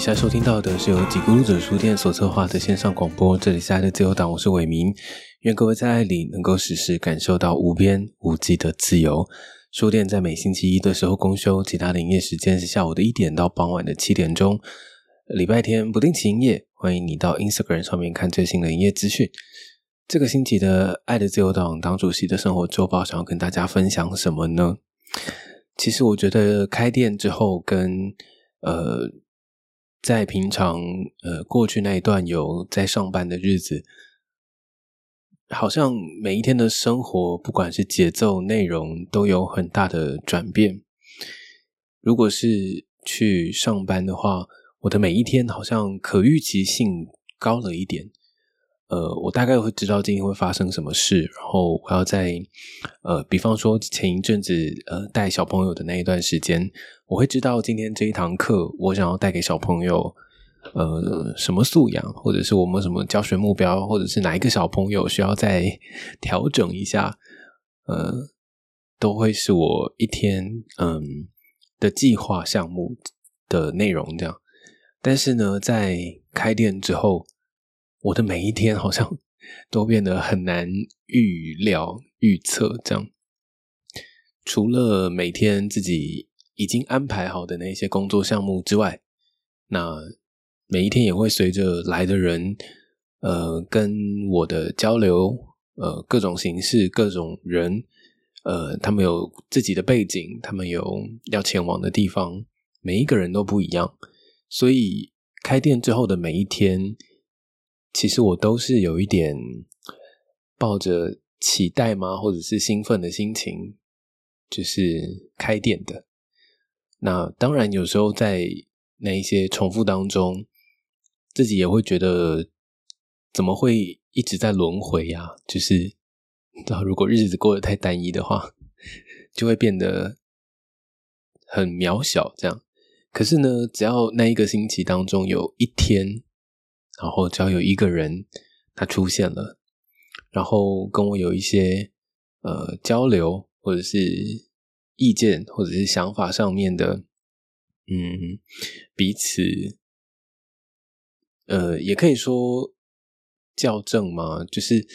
以下收听到的是由几咕噜者书店所策划的线上广播，这里是爱的自由党，我是伟明，愿各位在爱里能够时时感受到无边无际的自由。书店在每星期一的时候公休，其他的营业时间是下午的一点到傍晚的七点钟，礼拜天不定期营业。欢迎你到 Instagram 上面看最新的营业资讯。这个星期的爱的自由党党主席的生活周报，想要跟大家分享什么呢？其实我觉得开店之后跟呃。在平常呃过去那一段有在上班的日子，好像每一天的生活，不管是节奏、内容，都有很大的转变。如果是去上班的话，我的每一天好像可预期性高了一点。呃，我大概会知道今天会发生什么事，然后我要在呃，比方说前一阵子呃带小朋友的那一段时间，我会知道今天这一堂课我想要带给小朋友呃什么素养，或者是我们什么教学目标，或者是哪一个小朋友需要再 调整一下，呃，都会是我一天嗯的计划项目的内容这样。但是呢，在开店之后。我的每一天好像都变得很难预料、预测。这样，除了每天自己已经安排好的那些工作项目之外，那每一天也会随着来的人，呃，跟我的交流，呃，各种形式、各种人，呃，他们有自己的背景，他们有要前往的地方，每一个人都不一样。所以开店之后的每一天。其实我都是有一点抱着期待吗，或者是兴奋的心情，就是开店的。那当然，有时候在那一些重复当中，自己也会觉得怎么会一直在轮回呀？就是，如果日子过得太单一的话，就会变得很渺小。这样，可是呢，只要那一个星期当中有一天。然后只要有一个人他出现了，然后跟我有一些呃交流，或者是意见，或者是想法上面的，嗯，彼此呃也可以说校正吗？就是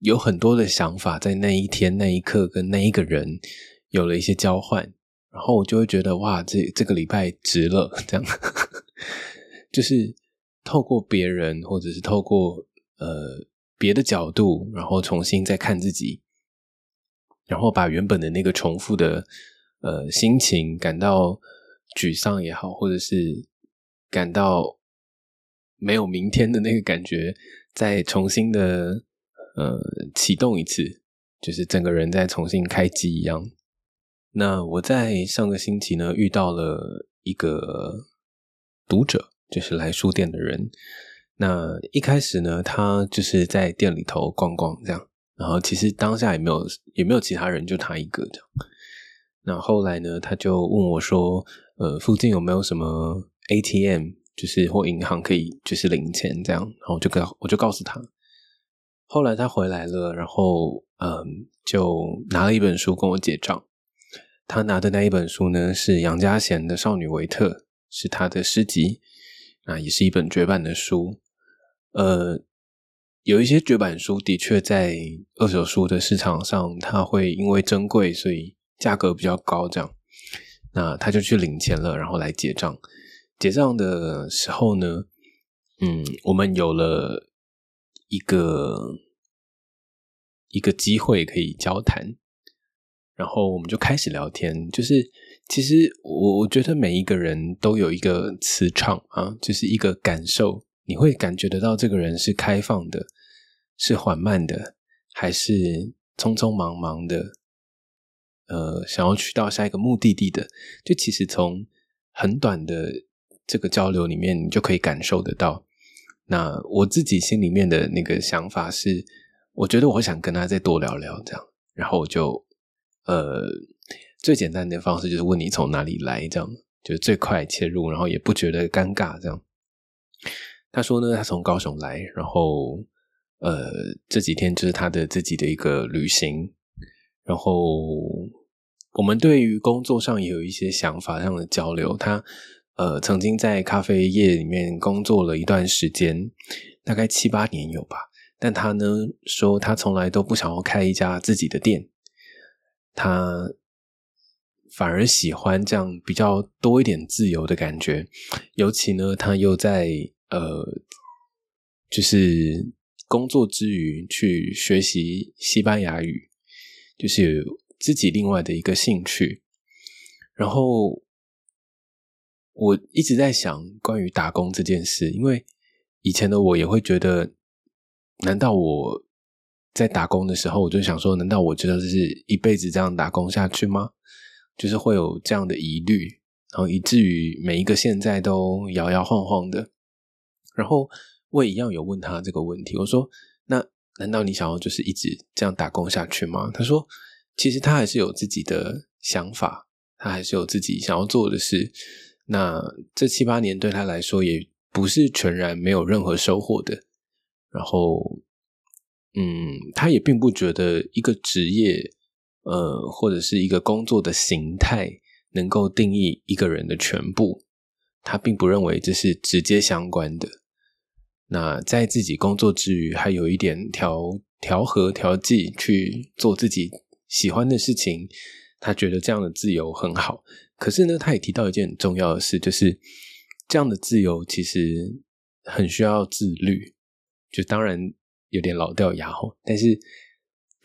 有很多的想法在那一天那一刻跟那一个人有了一些交换，然后我就会觉得哇，这这个礼拜值了，这样 就是。透过别人，或者是透过呃别的角度，然后重新再看自己，然后把原本的那个重复的呃心情，感到沮丧也好，或者是感到没有明天的那个感觉，再重新的呃启动一次，就是整个人再重新开机一样。那我在上个星期呢，遇到了一个读者。就是来书店的人，那一开始呢，他就是在店里头逛逛这样，然后其实当下也没有也没有其他人，就他一个这样。那后来呢，他就问我说：“呃，附近有没有什么 ATM，就是或银行可以就是领钱这样？”然后我就告我就告诉他。后来他回来了，然后嗯，就拿了一本书跟我结账。他拿的那一本书呢，是杨家贤的《少女维特》，是他的诗集。那也是一本绝版的书，呃，有一些绝版书的确在二手书的市场上，它会因为珍贵，所以价格比较高。这样，那他就去领钱了，然后来结账。结账的时候呢，嗯，我们有了一个一个机会可以交谈，然后我们就开始聊天，就是。其实我我觉得每一个人都有一个磁场啊，就是一个感受，你会感觉得到这个人是开放的，是缓慢的，还是匆匆忙忙的，呃，想要去到下一个目的地的。就其实从很短的这个交流里面，你就可以感受得到。那我自己心里面的那个想法是，我觉得我想跟他再多聊聊，这样，然后我就呃。最简单的方式就是问你从哪里来，这样就是最快切入，然后也不觉得尴尬。这样，他说呢，他从高雄来，然后呃这几天就是他的自己的一个旅行，然后我们对于工作上也有一些想法上的交流。他呃，曾经在咖啡业里面工作了一段时间，大概七八年有吧。但他呢说，他从来都不想要开一家自己的店，他反而喜欢这样比较多一点自由的感觉。尤其呢，他又在呃，就是工作之余去学习西班牙语，就是自己另外的一个兴趣。然后我一直在想关于打工这件事，因为以前的我也会觉得。难道我在打工的时候，我就想说，难道我觉得是一辈子这样打工下去吗？就是会有这样的疑虑，然后以至于每一个现在都摇摇晃晃的。然后我也一样有问他这个问题，我说：“那难道你想要就是一直这样打工下去吗？”他说：“其实他还是有自己的想法，他还是有自己想要做的事。那这七八年对他来说，也不是全然没有任何收获的。”然后，嗯，他也并不觉得一个职业，呃，或者是一个工作的形态能够定义一个人的全部。他并不认为这是直接相关的。那在自己工作之余，还有一点调调和调剂去做自己喜欢的事情，他觉得这样的自由很好。可是呢，他也提到一件很重要的事，就是这样的自由其实很需要自律。就当然有点老掉牙哦，但是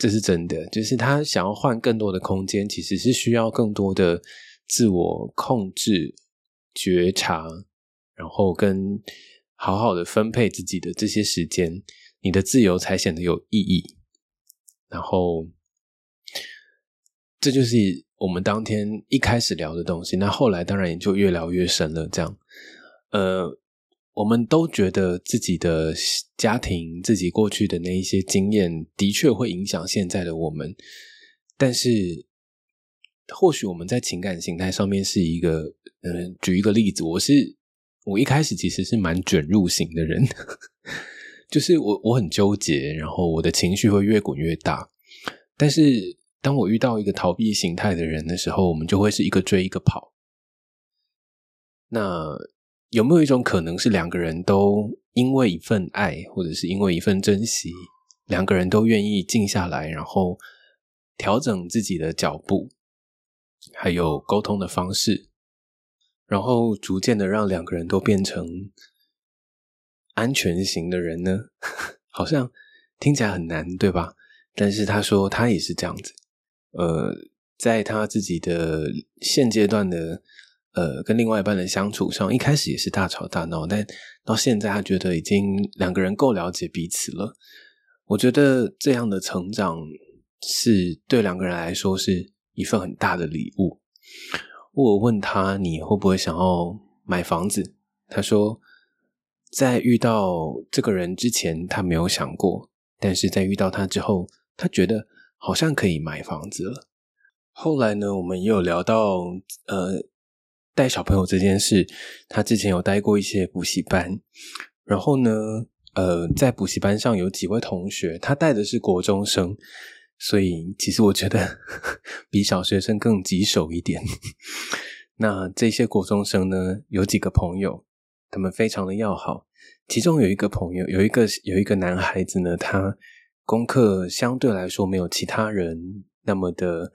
这是真的。就是他想要换更多的空间，其实是需要更多的自我控制、觉察，然后跟好好的分配自己的这些时间，你的自由才显得有意义。然后，这就是我们当天一开始聊的东西。那后来当然也就越聊越深了。这样，呃。我们都觉得自己的家庭、自己过去的那一些经验，的确会影响现在的我们。但是，或许我们在情感形态上面是一个，嗯，举一个例子，我是我一开始其实是蛮卷入型的人，就是我我很纠结，然后我的情绪会越滚越大。但是，当我遇到一个逃避形态的人的时候，我们就会是一个追一个跑。那。有没有一种可能是两个人都因为一份爱，或者是因为一份珍惜，两个人都愿意静下来，然后调整自己的脚步，还有沟通的方式，然后逐渐的让两个人都变成安全型的人呢？好像听起来很难，对吧？但是他说他也是这样子，呃，在他自己的现阶段的。呃，跟另外一半的相处上，一开始也是大吵大闹，但到现在他觉得已经两个人够了解彼此了。我觉得这样的成长是对两个人来说是一份很大的礼物。我问他你会不会想要买房子？他说在遇到这个人之前他没有想过，但是在遇到他之后，他觉得好像可以买房子了。后来呢，我们也有聊到呃。带小朋友这件事，他之前有带过一些补习班，然后呢，呃，在补习班上有几位同学，他带的是国中生，所以其实我觉得 比小学生更棘手一点。那这些国中生呢，有几个朋友，他们非常的要好，其中有一个朋友，有一个有一个男孩子呢，他功课相对来说没有其他人那么的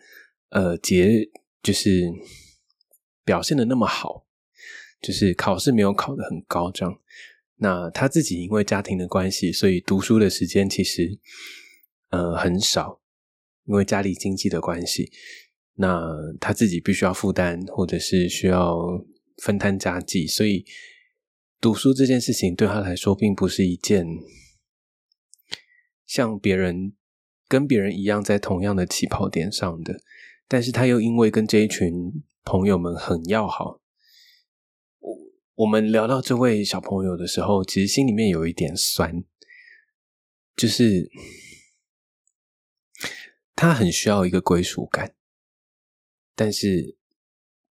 呃节，就是。表现的那么好，就是考试没有考得很高，这样。那他自己因为家庭的关系，所以读书的时间其实呃很少，因为家里经济的关系，那他自己必须要负担，或者是需要分摊家计，所以读书这件事情对他来说并不是一件像别人跟别人一样在同样的起跑点上的，但是他又因为跟这一群。朋友们很要好。我我们聊到这位小朋友的时候，其实心里面有一点酸，就是他很需要一个归属感，但是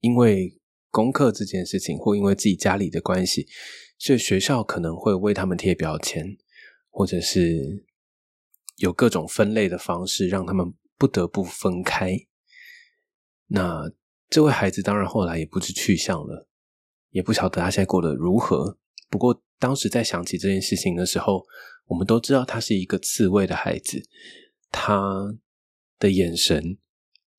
因为功课这件事情，或因为自己家里的关系，所以学校可能会为他们贴标签，或者是有各种分类的方式，让他们不得不分开。那。这位孩子当然后来也不知去向了。也不晓得他现在过得如何。不过当时在想起这件事情的时候，我们都知道他是一个刺猬的孩子，他的眼神，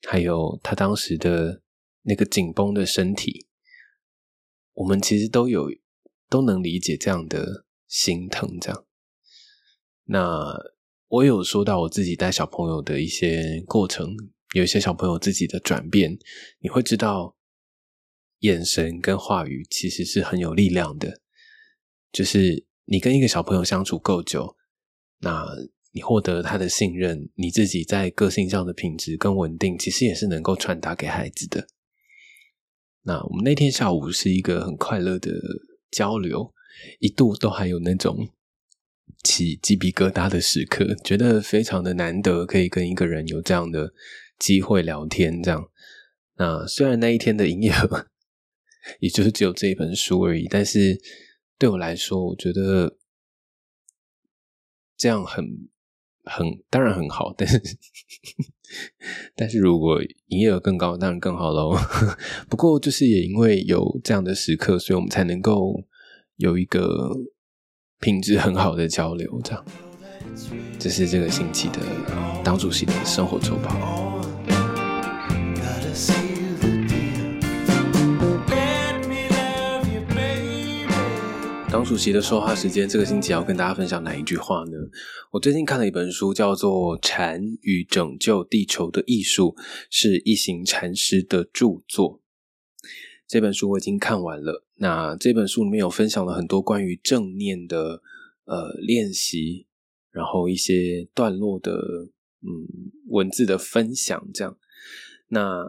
还有他当时的那个紧绷的身体，我们其实都有都能理解这样的心疼。这样，那我有说到我自己带小朋友的一些过程，有一些小朋友自己的转变，你会知道，眼神跟话语其实是很有力量的。就是你跟一个小朋友相处够久，那你获得他的信任，你自己在个性上的品质跟稳定，其实也是能够传达给孩子的。那我们那天下午是一个很快乐的交流，一度都还有那种起鸡皮疙瘩的时刻，觉得非常的难得，可以跟一个人有这样的机会聊天。这样，那虽然那一天的营业额也就是只有这一本书而已，但是。对我来说，我觉得这样很很当然很好，但是但是如果营业额更高，当然更好喽。不过就是也因为有这样的时刻，所以我们才能够有一个品质很好的交流。这样，这是这个星期的党主席的生活周报。主席的说话时间，这个星期要跟大家分享哪一句话呢？我最近看了一本书，叫做《禅与拯救地球的艺术》，是一行禅师的著作。这本书我已经看完了。那这本书里面有分享了很多关于正念的呃练习，然后一些段落的嗯文字的分享，这样那。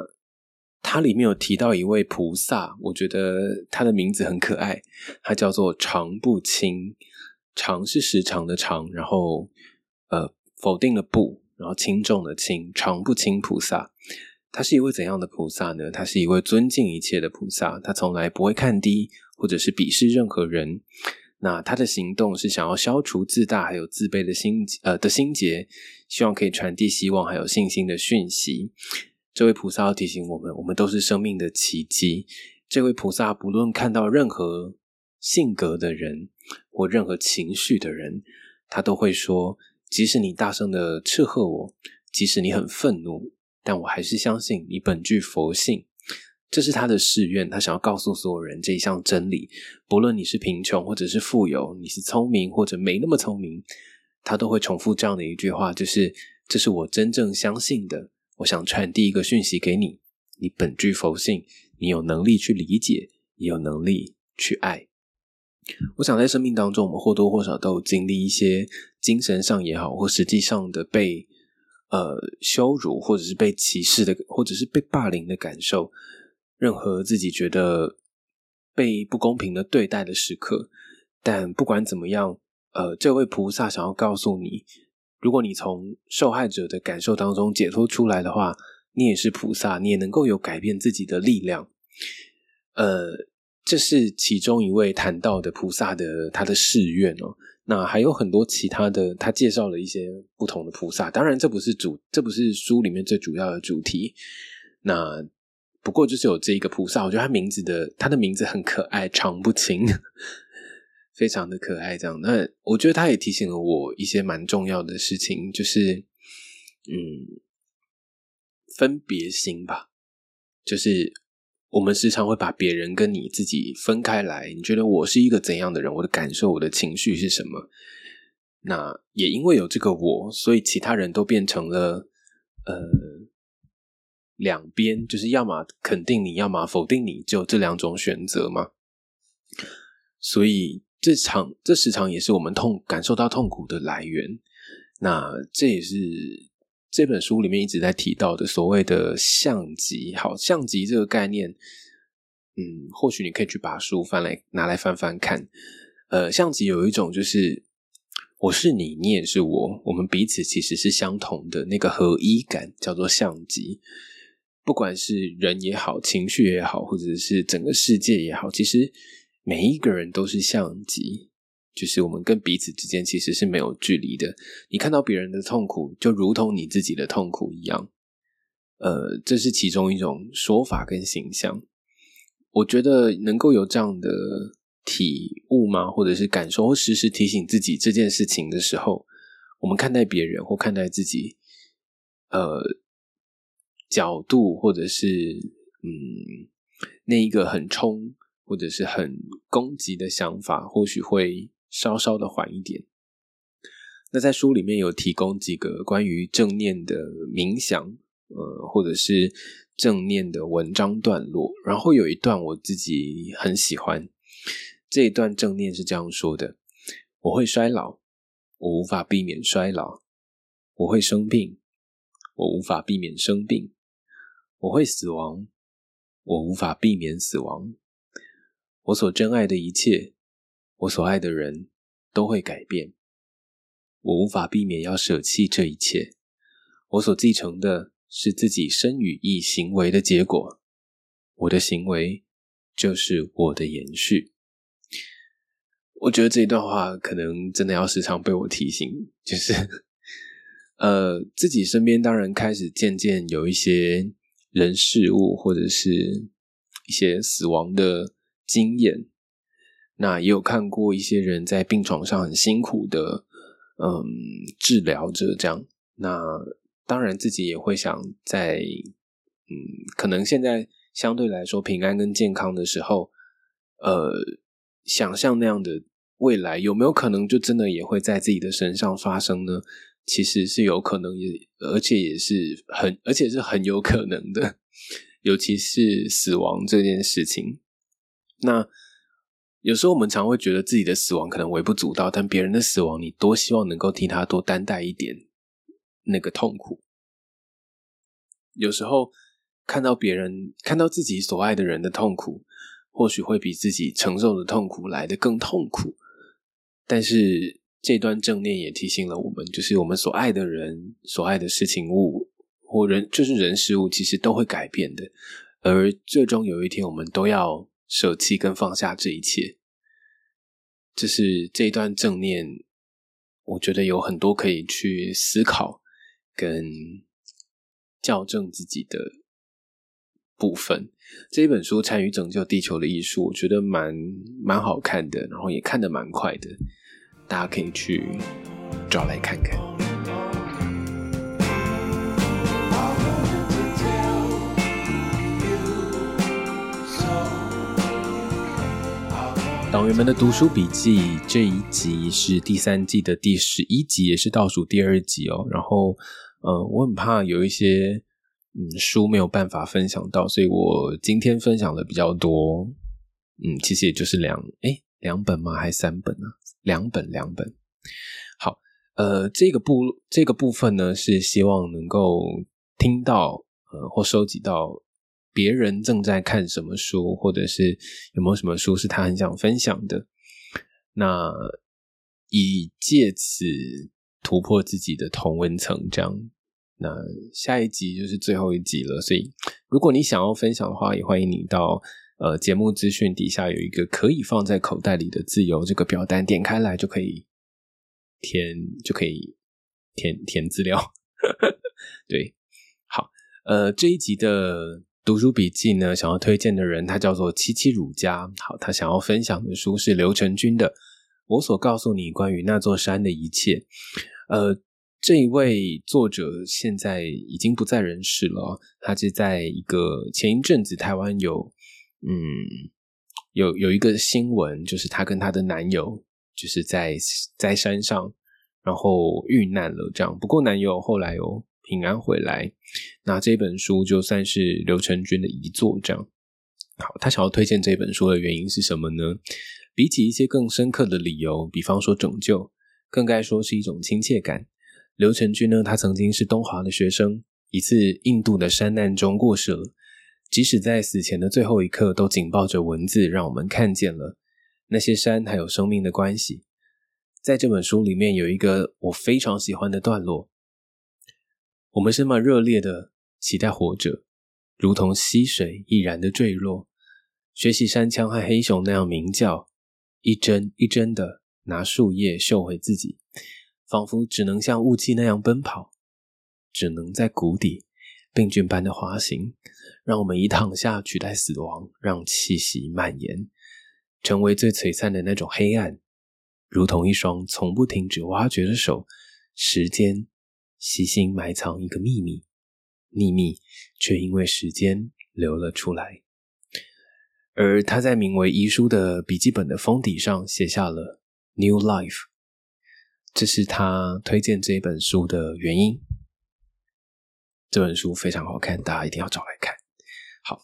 它里面有提到一位菩萨，我觉得他的名字很可爱，他叫做常不清。常是时常的常，然后呃否定了不，然后轻重的轻，常不清菩萨。他是一位怎样的菩萨呢？他是一位尊敬一切的菩萨，他从来不会看低或者是鄙视任何人。那他的行动是想要消除自大还有自卑的心呃的心结，希望可以传递希望还有信心的讯息。这位菩萨要提醒我们，我们都是生命的奇迹。这位菩萨不论看到任何性格的人或任何情绪的人，他都会说：即使你大声的斥喝我，即使你很愤怒，但我还是相信你本具佛性。这是他的誓愿，他想要告诉所有人这一项真理。不论你是贫穷或者是富有，你是聪明或者没那么聪明，他都会重复这样的一句话：就是这是我真正相信的。我想传递一个讯息给你：你本具佛性，你有能力去理解，也有能力去爱。我想在生命当中，我们或多或少都有经历一些精神上也好，或实际上的被呃羞辱，或者是被歧视的，或者是被霸凌的感受。任何自己觉得被不公平的对待的时刻，但不管怎么样，呃，这位菩萨想要告诉你。如果你从受害者的感受当中解脱出来的话，你也是菩萨，你也能够有改变自己的力量。呃，这是其中一位谈到的菩萨的他的誓愿哦。那还有很多其他的，他介绍了一些不同的菩萨。当然，这不是主，这不是书里面最主要的主题。那不过就是有这一个菩萨，我觉得他名字的他的名字很可爱，长不清。非常的可爱，这样。那我觉得他也提醒了我一些蛮重要的事情，就是，嗯，分别心吧。就是我们时常会把别人跟你自己分开来。你觉得我是一个怎样的人？我的感受，我的情绪是什么？那也因为有这个我，所以其他人都变成了呃两边，就是要么肯定你，要么否定你，就这两种选择嘛。所以。这场这时常也是我们痛感受到痛苦的来源。那这也是这本书里面一直在提到的所谓的相机。好，相机这个概念，嗯，或许你可以去把书翻来拿来翻翻看。呃，相机有一种就是我是你，你也是我，我们彼此其实是相同的那个合一感，叫做相机。不管是人也好，情绪也好，或者是整个世界也好，其实。每一个人都是相机，就是我们跟彼此之间其实是没有距离的。你看到别人的痛苦，就如同你自己的痛苦一样。呃，这是其中一种说法跟形象。我觉得能够有这样的体悟吗？或者是感受，或时时提醒自己这件事情的时候，我们看待别人或看待自己，呃，角度或者是嗯，那一个很冲或者是很攻击的想法，或许会稍稍的缓一点。那在书里面有提供几个关于正念的冥想，呃，或者是正念的文章段落。然后有一段我自己很喜欢，这一段正念是这样说的：“我会衰老，我无法避免衰老；我会生病，我无法避免生病；我会死亡，我无法避免死亡。我所珍爱的一切，我所爱的人都会改变。”我无法避免要舍弃这一切。我所继承的是自己身与意行为的结果。我的行为就是我的延续。我觉得这一段话可能真的要时常被我提醒，就是呃，自己身边当然开始渐渐有一些人事物，或者是一些死亡的经验。那也有看过一些人在病床上很辛苦的。嗯，治疗着这样，那当然自己也会想在，嗯，可能现在相对来说平安跟健康的时候，呃，想象那样的未来有没有可能就真的也会在自己的身上发生呢？其实是有可能，也而且也是很，而且是很有可能的，尤其是死亡这件事情，那。有时候我们常会觉得自己的死亡可能微不足道，但别人的死亡，你多希望能够替他多担待一点那个痛苦。有时候看到别人看到自己所爱的人的痛苦，或许会比自己承受的痛苦来得更痛苦。但是这段正念也提醒了我们，就是我们所爱的人、所爱的事情物或人，就是人事物，其实都会改变的。而最终有一天，我们都要。舍弃跟放下这一切，这是这一段正念，我觉得有很多可以去思考跟校正自己的部分。这一本书《参与拯救地球的艺术》，我觉得蛮蛮好看的，然后也看得蛮快的，大家可以去找来看看。党员们的读书笔记这一集是第三季的第十一集，也是倒数第二集哦。然后，呃，我很怕有一些嗯书没有办法分享到，所以我今天分享的比较多。嗯，其实也就是两哎两本吗？还是三本呢？两本两本。好，呃，这个部这个部分呢，是希望能够听到呃或收集到。别人正在看什么书，或者是有没有什么书是他很想分享的？那以借此突破自己的同文层，这样。那下一集就是最后一集了，所以如果你想要分享的话，也欢迎你到呃节目资讯底下有一个可以放在口袋里的自由这个表单，点开来就可以填，就可以填填资料。对，好，呃，这一集的。读书笔记呢，想要推荐的人，他叫做七七儒家。好，他想要分享的书是刘成军的《我所告诉你关于那座山的一切》。呃，这一位作者现在已经不在人世了。他是在一个前一阵子台湾有，嗯，有有一个新闻，就是她跟她的男友就是在在山上，然后遇难了。这样，不过男友后来有。平安回来，那这本书就算是刘成军的遗作。这样，好，他想要推荐这本书的原因是什么呢？比起一些更深刻的理由，比方说拯救，更该说是一种亲切感。刘成军呢，他曾经是东华的学生，一次印度的山难中过世了。即使在死前的最后一刻，都紧抱着文字，让我们看见了那些山还有生命的关系。在这本书里面，有一个我非常喜欢的段落。我们是那么热烈的期待活着，如同溪水毅然的坠落，学习山羌和黑熊那样鸣叫，一针一针的拿树叶绣回自己，仿佛只能像雾气那样奔跑，只能在谷底病菌般的滑行，让我们以躺下取代死亡，让气息蔓延，成为最璀璨的那种黑暗，如同一双从不停止挖掘的手。时间细心埋藏一个秘密，秘密却因为时间流了出来。而他在名为遗书的笔记本的封底上写下了 “New Life”，这是他推荐这本书的原因。这本书非常好看，大家一定要找来看。好，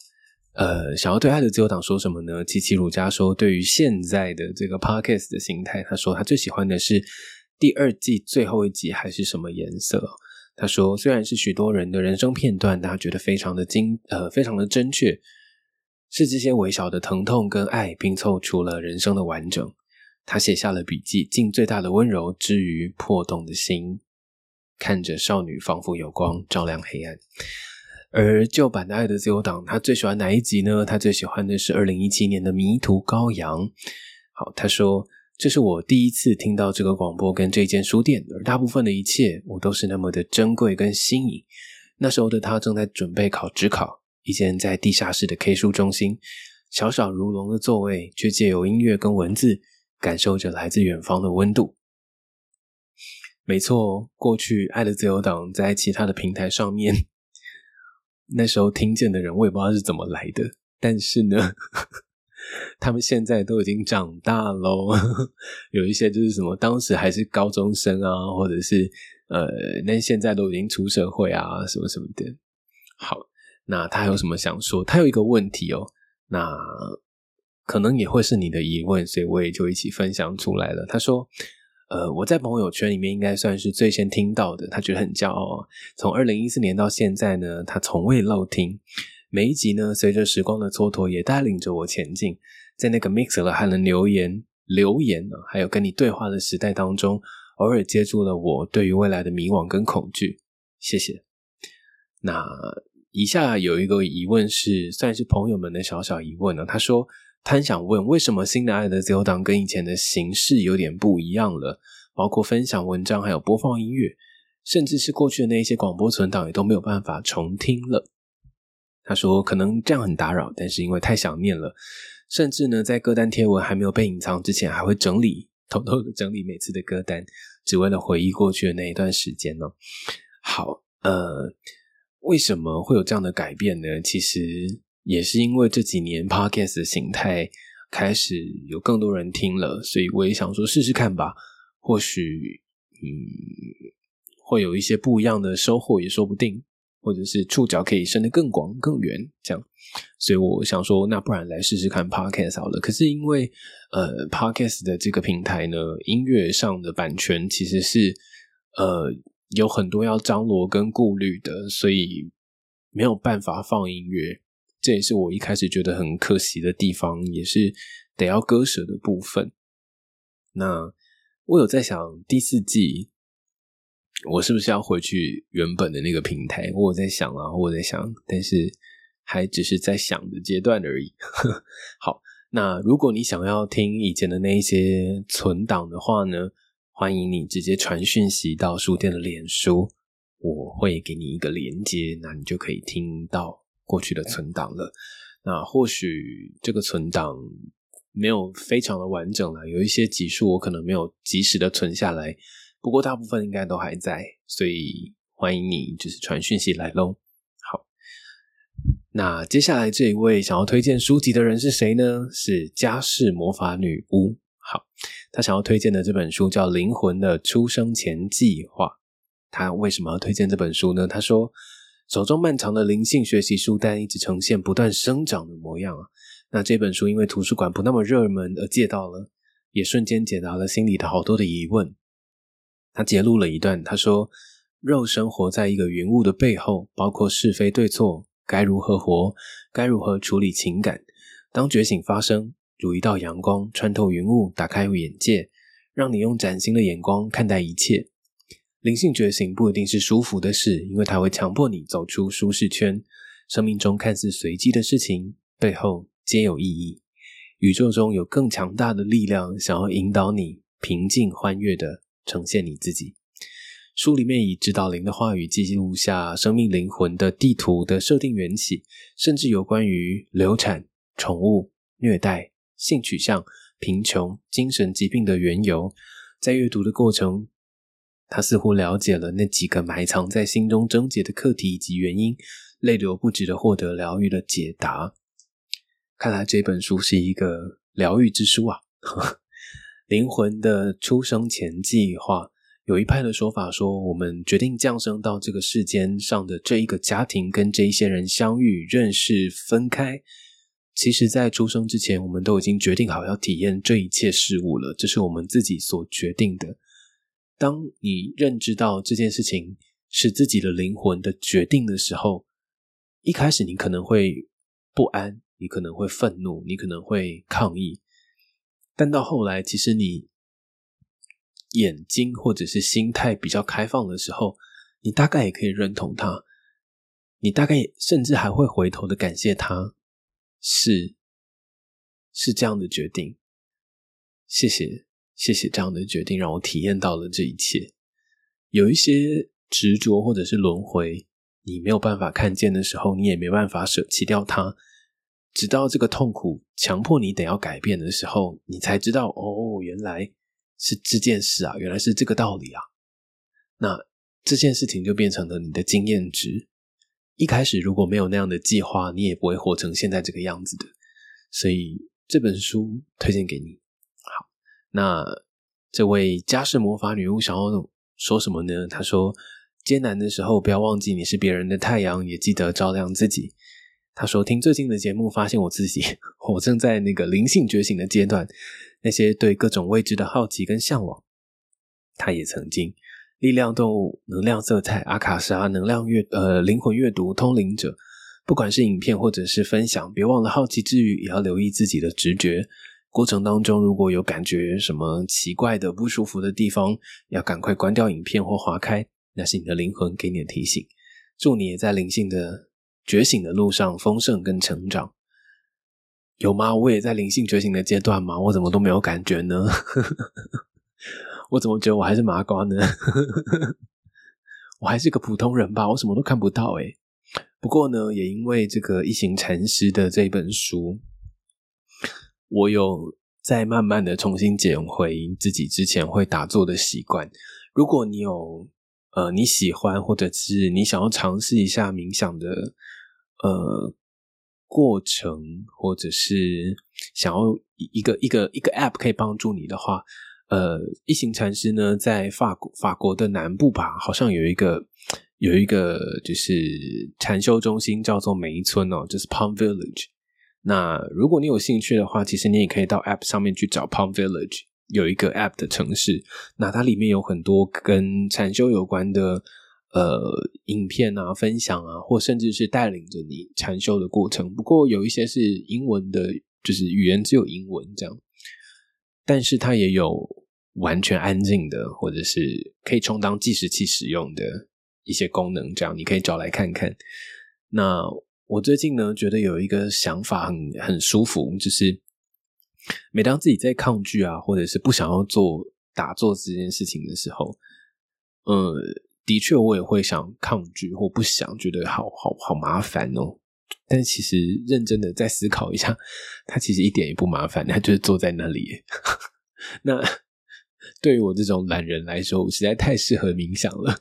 呃，想要对爱的自由党说什么呢？奇奇鲁加说，对于现在的这个 podcast 的形态，他说他最喜欢的是第二季最后一集还是什么颜色？他说，虽然是许多人的人生片段，他觉得非常的精，呃，非常的真确，是这些微小的疼痛跟爱拼凑出了人生的完整。他写下了笔记，尽最大的温柔之于破洞的心。看着少女仿佛有光照亮黑暗，而旧版的《爱的自由党》，他最喜欢哪一集呢？他最喜欢的是二零一七年的《迷途羔羊》。好，他说：“这是我第一次听到这个广播跟这间书店，而大部分的一切我都是那么的珍贵跟新颖。”那时候的他正在准备考职考，一间在地下室的 K 书中心，小小如龙的座位，却借由音乐跟文字，感受着来自远方的温度。没错，过去《爱的自由党》在其他的平台上面，那时候听见的人，我也不知道是怎么来的。但是呢，他们现在都已经长大喽，有一些就是什么，当时还是高中生啊，或者是呃，那现在都已经出社会啊，什么什么的。好，那他有什么想说？他有一个问题哦，那可能也会是你的疑问，所以我也就一起分享出来了。他说。呃，我在朋友圈里面应该算是最先听到的，他觉得很骄傲。从二零一四年到现在呢，他从未漏听。每一集呢，随着时光的蹉跎，也带领着我前进。在那个 mix 了还能留言、留言呢，还有跟你对话的时代当中，偶尔接住了我对于未来的迷惘跟恐惧。谢谢。那以下有一个疑问是，算是朋友们的小小疑问呢。他说。他很想问，为什么新的爱的自由党跟以前的形式有点不一样了？包括分享文章，还有播放音乐，甚至是过去的那一些广播存档也都没有办法重听了。他说，可能这样很打扰，但是因为太想念了，甚至呢，在歌单贴文还没有被隐藏之前，还会整理，偷偷的整理每次的歌单，只为了回忆过去的那一段时间呢。好，呃，为什么会有这样的改变呢？其实。也是因为这几年 podcast 的形态开始有更多人听了，所以我也想说试试看吧，或许嗯会有一些不一样的收获也说不定，或者是触角可以伸得更广更远这样，所以我想说那不然来试试看 podcast 好了。可是因为呃 podcast 的这个平台呢，音乐上的版权其实是呃有很多要张罗跟顾虑的，所以没有办法放音乐。这也是我一开始觉得很可惜的地方，也是得要割舍的部分。那我有在想，第四季我是不是要回去原本的那个平台？我在想啊，我在想，但是还只是在想的阶段而已。好，那如果你想要听以前的那一些存档的话呢，欢迎你直接传讯息到书店的脸书，我会给你一个连接，那你就可以听到。过去的存档了，那或许这个存档没有非常的完整了，有一些集数我可能没有及时的存下来，不过大部分应该都还在，所以欢迎你就是传讯息来喽。好，那接下来这一位想要推荐书籍的人是谁呢？是家世魔法女巫。好，他想要推荐的这本书叫《灵魂的出生前计划》。他为什么要推荐这本书呢？他说。手中漫长的灵性学习书单一直呈现不断生长的模样啊！那这本书因为图书馆不那么热门而借到了，也瞬间解答了心里的好多的疑问。他揭露了一段，他说：“肉生活在一个云雾的背后，包括是非对错，该如何活，该如何处理情感。当觉醒发生，如一道阳光穿透云雾，打开眼界，让你用崭新的眼光看待一切。”灵性觉醒不一定是舒服的事，因为它会强迫你走出舒适圈。生命中看似随机的事情背后皆有意义。宇宙中有更强大的力量，想要引导你平静欢悦的呈现你自己。书里面以指导灵的话语记录下生命灵魂的地图的设定缘起，甚至有关于流产、宠物虐待、性取向、贫穷、精神疾病的缘由。在阅读的过程，他似乎了解了那几个埋藏在心中症结的课题以及原因，泪流不止的获得疗愈的解答。看来这本书是一个疗愈之书啊！灵魂的出生前计划。有一派的说法说，我们决定降生到这个世间上的这一个家庭，跟这一些人相遇、认识、分开，其实，在出生之前，我们都已经决定好要体验这一切事物了。这是我们自己所决定的。当你认知到这件事情是自己的灵魂的决定的时候，一开始你可能会不安，你可能会愤怒，你可能会抗议，但到后来，其实你。眼睛或者是心态比较开放的时候，你大概也可以认同他，你大概甚至还会回头的感谢他，是是这样的决定，谢谢谢谢这样的决定让我体验到了这一切。有一些执着或者是轮回，你没有办法看见的时候，你也没办法舍弃掉它，直到这个痛苦强迫你得要改变的时候，你才知道哦，原来。是这件事啊，原来是这个道理啊。那这件事情就变成了你的经验值。一开始如果没有那样的计划，你也不会活成现在这个样子的。所以这本书推荐给你。好，那这位家世魔法女巫想要说什么呢？她说：艰难的时候不要忘记你是别人的太阳，也记得照亮自己。他说：听最近的节目，发现我自己，我正在那个灵性觉醒的阶段。那些对各种未知的好奇跟向往，他也曾经力量动物、能量色彩、阿卡莎、能量阅呃灵魂阅读、通灵者，不管是影片或者是分享，别忘了好奇之余，也要留意自己的直觉。过程当中如果有感觉什么奇怪的、不舒服的地方，要赶快关掉影片或划开，那是你的灵魂给你的提醒。祝你也在灵性的觉醒的路上丰盛跟成长。有吗？我也在灵性觉醒的阶段吗？我怎么都没有感觉呢？我怎么觉得我还是麻瓜呢？我还是个普通人吧？我什么都看不到诶不过呢，也因为这个一行禅师的这本书，我有在慢慢的重新捡回自己之前会打坐的习惯。如果你有呃你喜欢，或者是你想要尝试一下冥想的呃。过程，或者是想要一个一个一个 App 可以帮助你的话，呃，一行禅师呢，在法国法国的南部吧，好像有一个有一个就是禅修中心，叫做梅村哦，就是 Palm Village。那如果你有兴趣的话，其实你也可以到 App 上面去找 Palm Village，有一个 App 的城市，那它里面有很多跟禅修有关的。呃，影片啊，分享啊，或甚至是带领着你禅修的过程。不过有一些是英文的，就是语言只有英文这样。但是它也有完全安静的，或者是可以充当计时器使用的一些功能，这样你可以找来看看。那我最近呢，觉得有一个想法很很舒服，就是每当自己在抗拒啊，或者是不想要做打坐这件事情的时候，呃。的确，我也会想抗拒或不想，觉得好好好麻烦哦。但其实认真的再思考一下，它其实一点也不麻烦，它就是坐在那里。那对于我这种懒人来说，我实在太适合冥想了。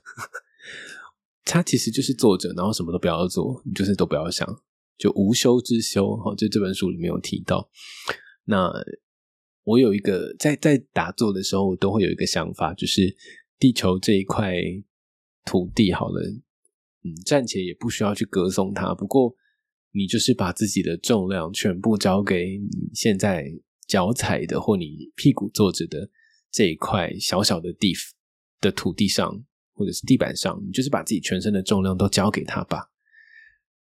它其实就是坐着，然后什么都不要做，就是都不要想，就无修之修。哈，就这本书里面有提到。那我有一个在在打坐的时候，我都会有一个想法，就是地球这一块。土地好了，嗯，暂且也不需要去歌颂它。不过，你就是把自己的重量全部交给你现在脚踩的或你屁股坐着的这一块小小的地的土地上，或者是地板上，你就是把自己全身的重量都交给他吧。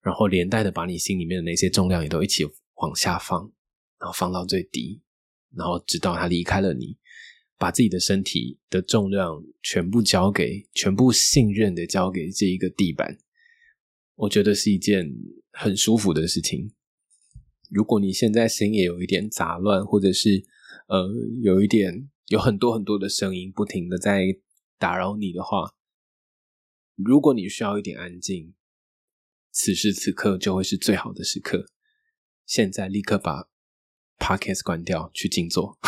然后连带的把你心里面的那些重量也都一起往下放，然后放到最低，然后直到他离开了你。把自己的身体的重量全部交给，全部信任的交给这一个地板，我觉得是一件很舒服的事情。如果你现在心也有一点杂乱，或者是呃有一点有很多很多的声音不停的在打扰你的话，如果你需要一点安静，此时此刻就会是最好的时刻。现在立刻把 podcast 关掉，去静坐。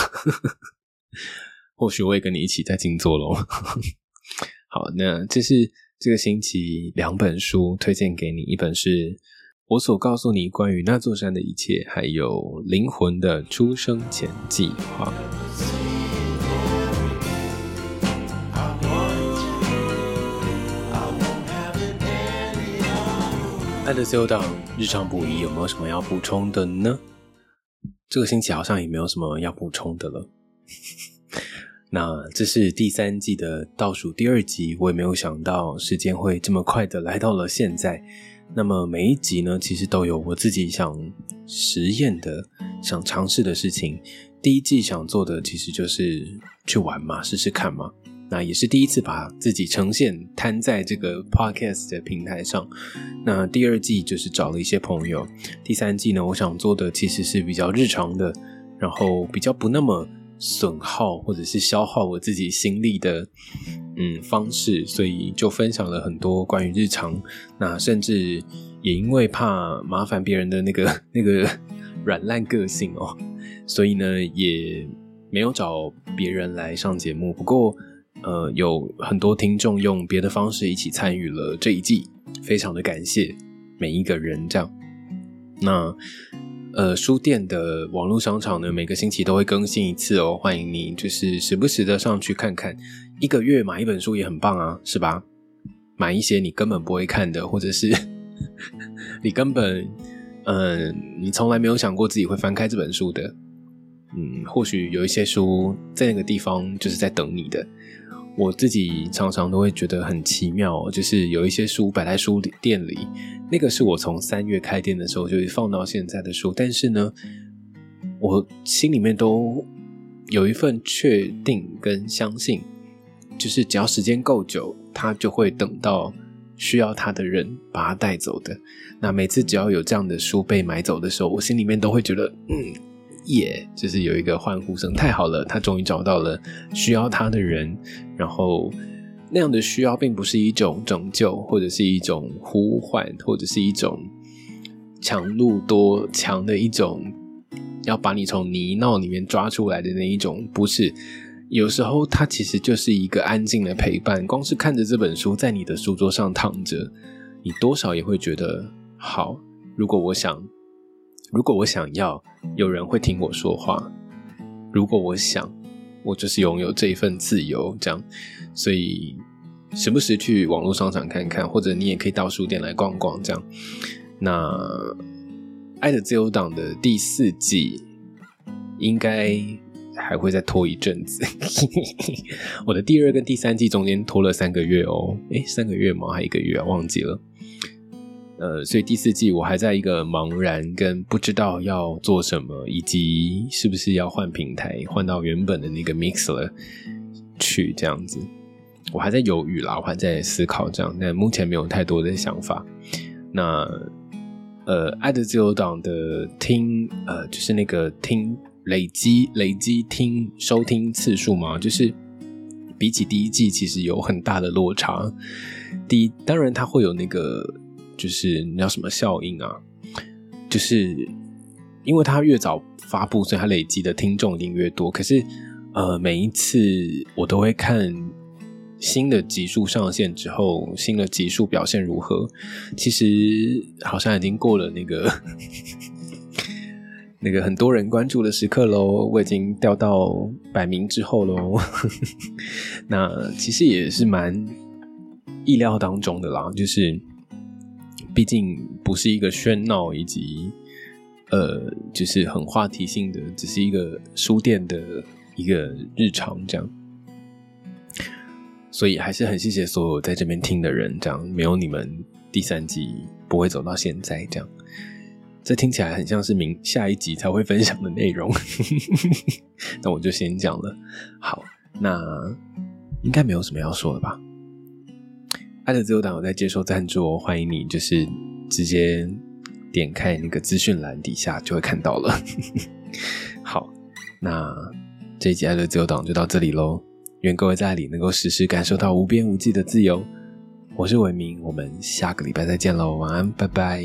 或许我也跟你一起在静坐喽。好，那这是这个星期两本书推荐给你，一本是我所告诉你关于那座山的一切，还有灵魂的出生前计划。爱的自由党日常补遗有没有什么要补充的呢？这个星期好像也没有什么要补充的了。那这是第三季的倒数第二集，我也没有想到时间会这么快的来到了现在。那么每一集呢，其实都有我自己想实验的、想尝试的事情。第一季想做的其实就是去玩嘛，试试看嘛。那也是第一次把自己呈现摊在这个 podcast 的平台上。那第二季就是找了一些朋友，第三季呢，我想做的其实是比较日常的，然后比较不那么损耗或者是消耗我自己心力的嗯方式，所以就分享了很多关于日常。那甚至也因为怕麻烦别人的那个 那个 软烂个性哦，所以呢也没有找别人来上节目。不过。呃，有很多听众用别的方式一起参与了这一季，非常的感谢每一个人。这样，那呃，书店的网络商场呢，每个星期都会更新一次哦，欢迎你，就是时不时的上去看看。一个月买一本书也很棒啊，是吧？买一些你根本不会看的，或者是你根本嗯，你从来没有想过自己会翻开这本书的，嗯，或许有一些书在那个地方就是在等你的。我自己常常都会觉得很奇妙，就是有一些书摆在书店里，那个是我从三月开店的时候就放到现在的书，但是呢，我心里面都有一份确定跟相信，就是只要时间够久，它就会等到需要它的人把它带走的。那每次只要有这样的书被买走的时候，我心里面都会觉得，嗯。耶，就是有一个欢呼声，太好了，他终于找到了需要他的人。然后那样的需要，并不是一种拯救，或者是一种呼唤，或者是一种强度多强的一种要把你从泥淖里面抓出来的那一种，不是。有时候，它其实就是一个安静的陪伴。光是看着这本书在你的书桌上躺着，你多少也会觉得好。如果我想。如果我想要有人会听我说话，如果我想，我就是拥有这一份自由，这样，所以时不时去网络商场看看，或者你也可以到书店来逛逛，这样。那《爱的自由党》的第四季应该还会再拖一阵子，我的第二跟第三季中间拖了三个月哦，诶，三个月吗？还一个月啊？忘记了。呃，所以第四季我还在一个茫然跟不知道要做什么，以及是不是要换平台，换到原本的那个 Mixer 去这样子，我还在犹豫啦，我还在思考这样，但目前没有太多的想法。那呃，爱的自由党的听呃，就是那个听累积累积听收听次数嘛，就是比起第一季其实有很大的落差。第一，当然它会有那个。就是你要什么效应啊？就是因为它越早发布，所以它累积的听众一定越多。可是，呃，每一次我都会看新的集数上线之后，新的集数表现如何。其实好像已经过了那个 那个很多人关注的时刻喽。我已经掉到百名之后喽。那其实也是蛮意料当中的啦，就是。毕竟不是一个喧闹以及呃，就是很话题性的，只是一个书店的一个日常这样。所以还是很谢谢所有在这边听的人，这样没有你们第三集不会走到现在这样。这听起来很像是明下一集才会分享的内容，那我就先讲了。好，那应该没有什么要说的吧。爱的自由党有在接受赞助，欢迎你，就是直接点开那个资讯栏底下就会看到了。好，那这一集爱的自由党就到这里喽。愿各位在里能够时时感受到无边无际的自由。我是伟明，我们下个礼拜再见喽，晚安，拜拜。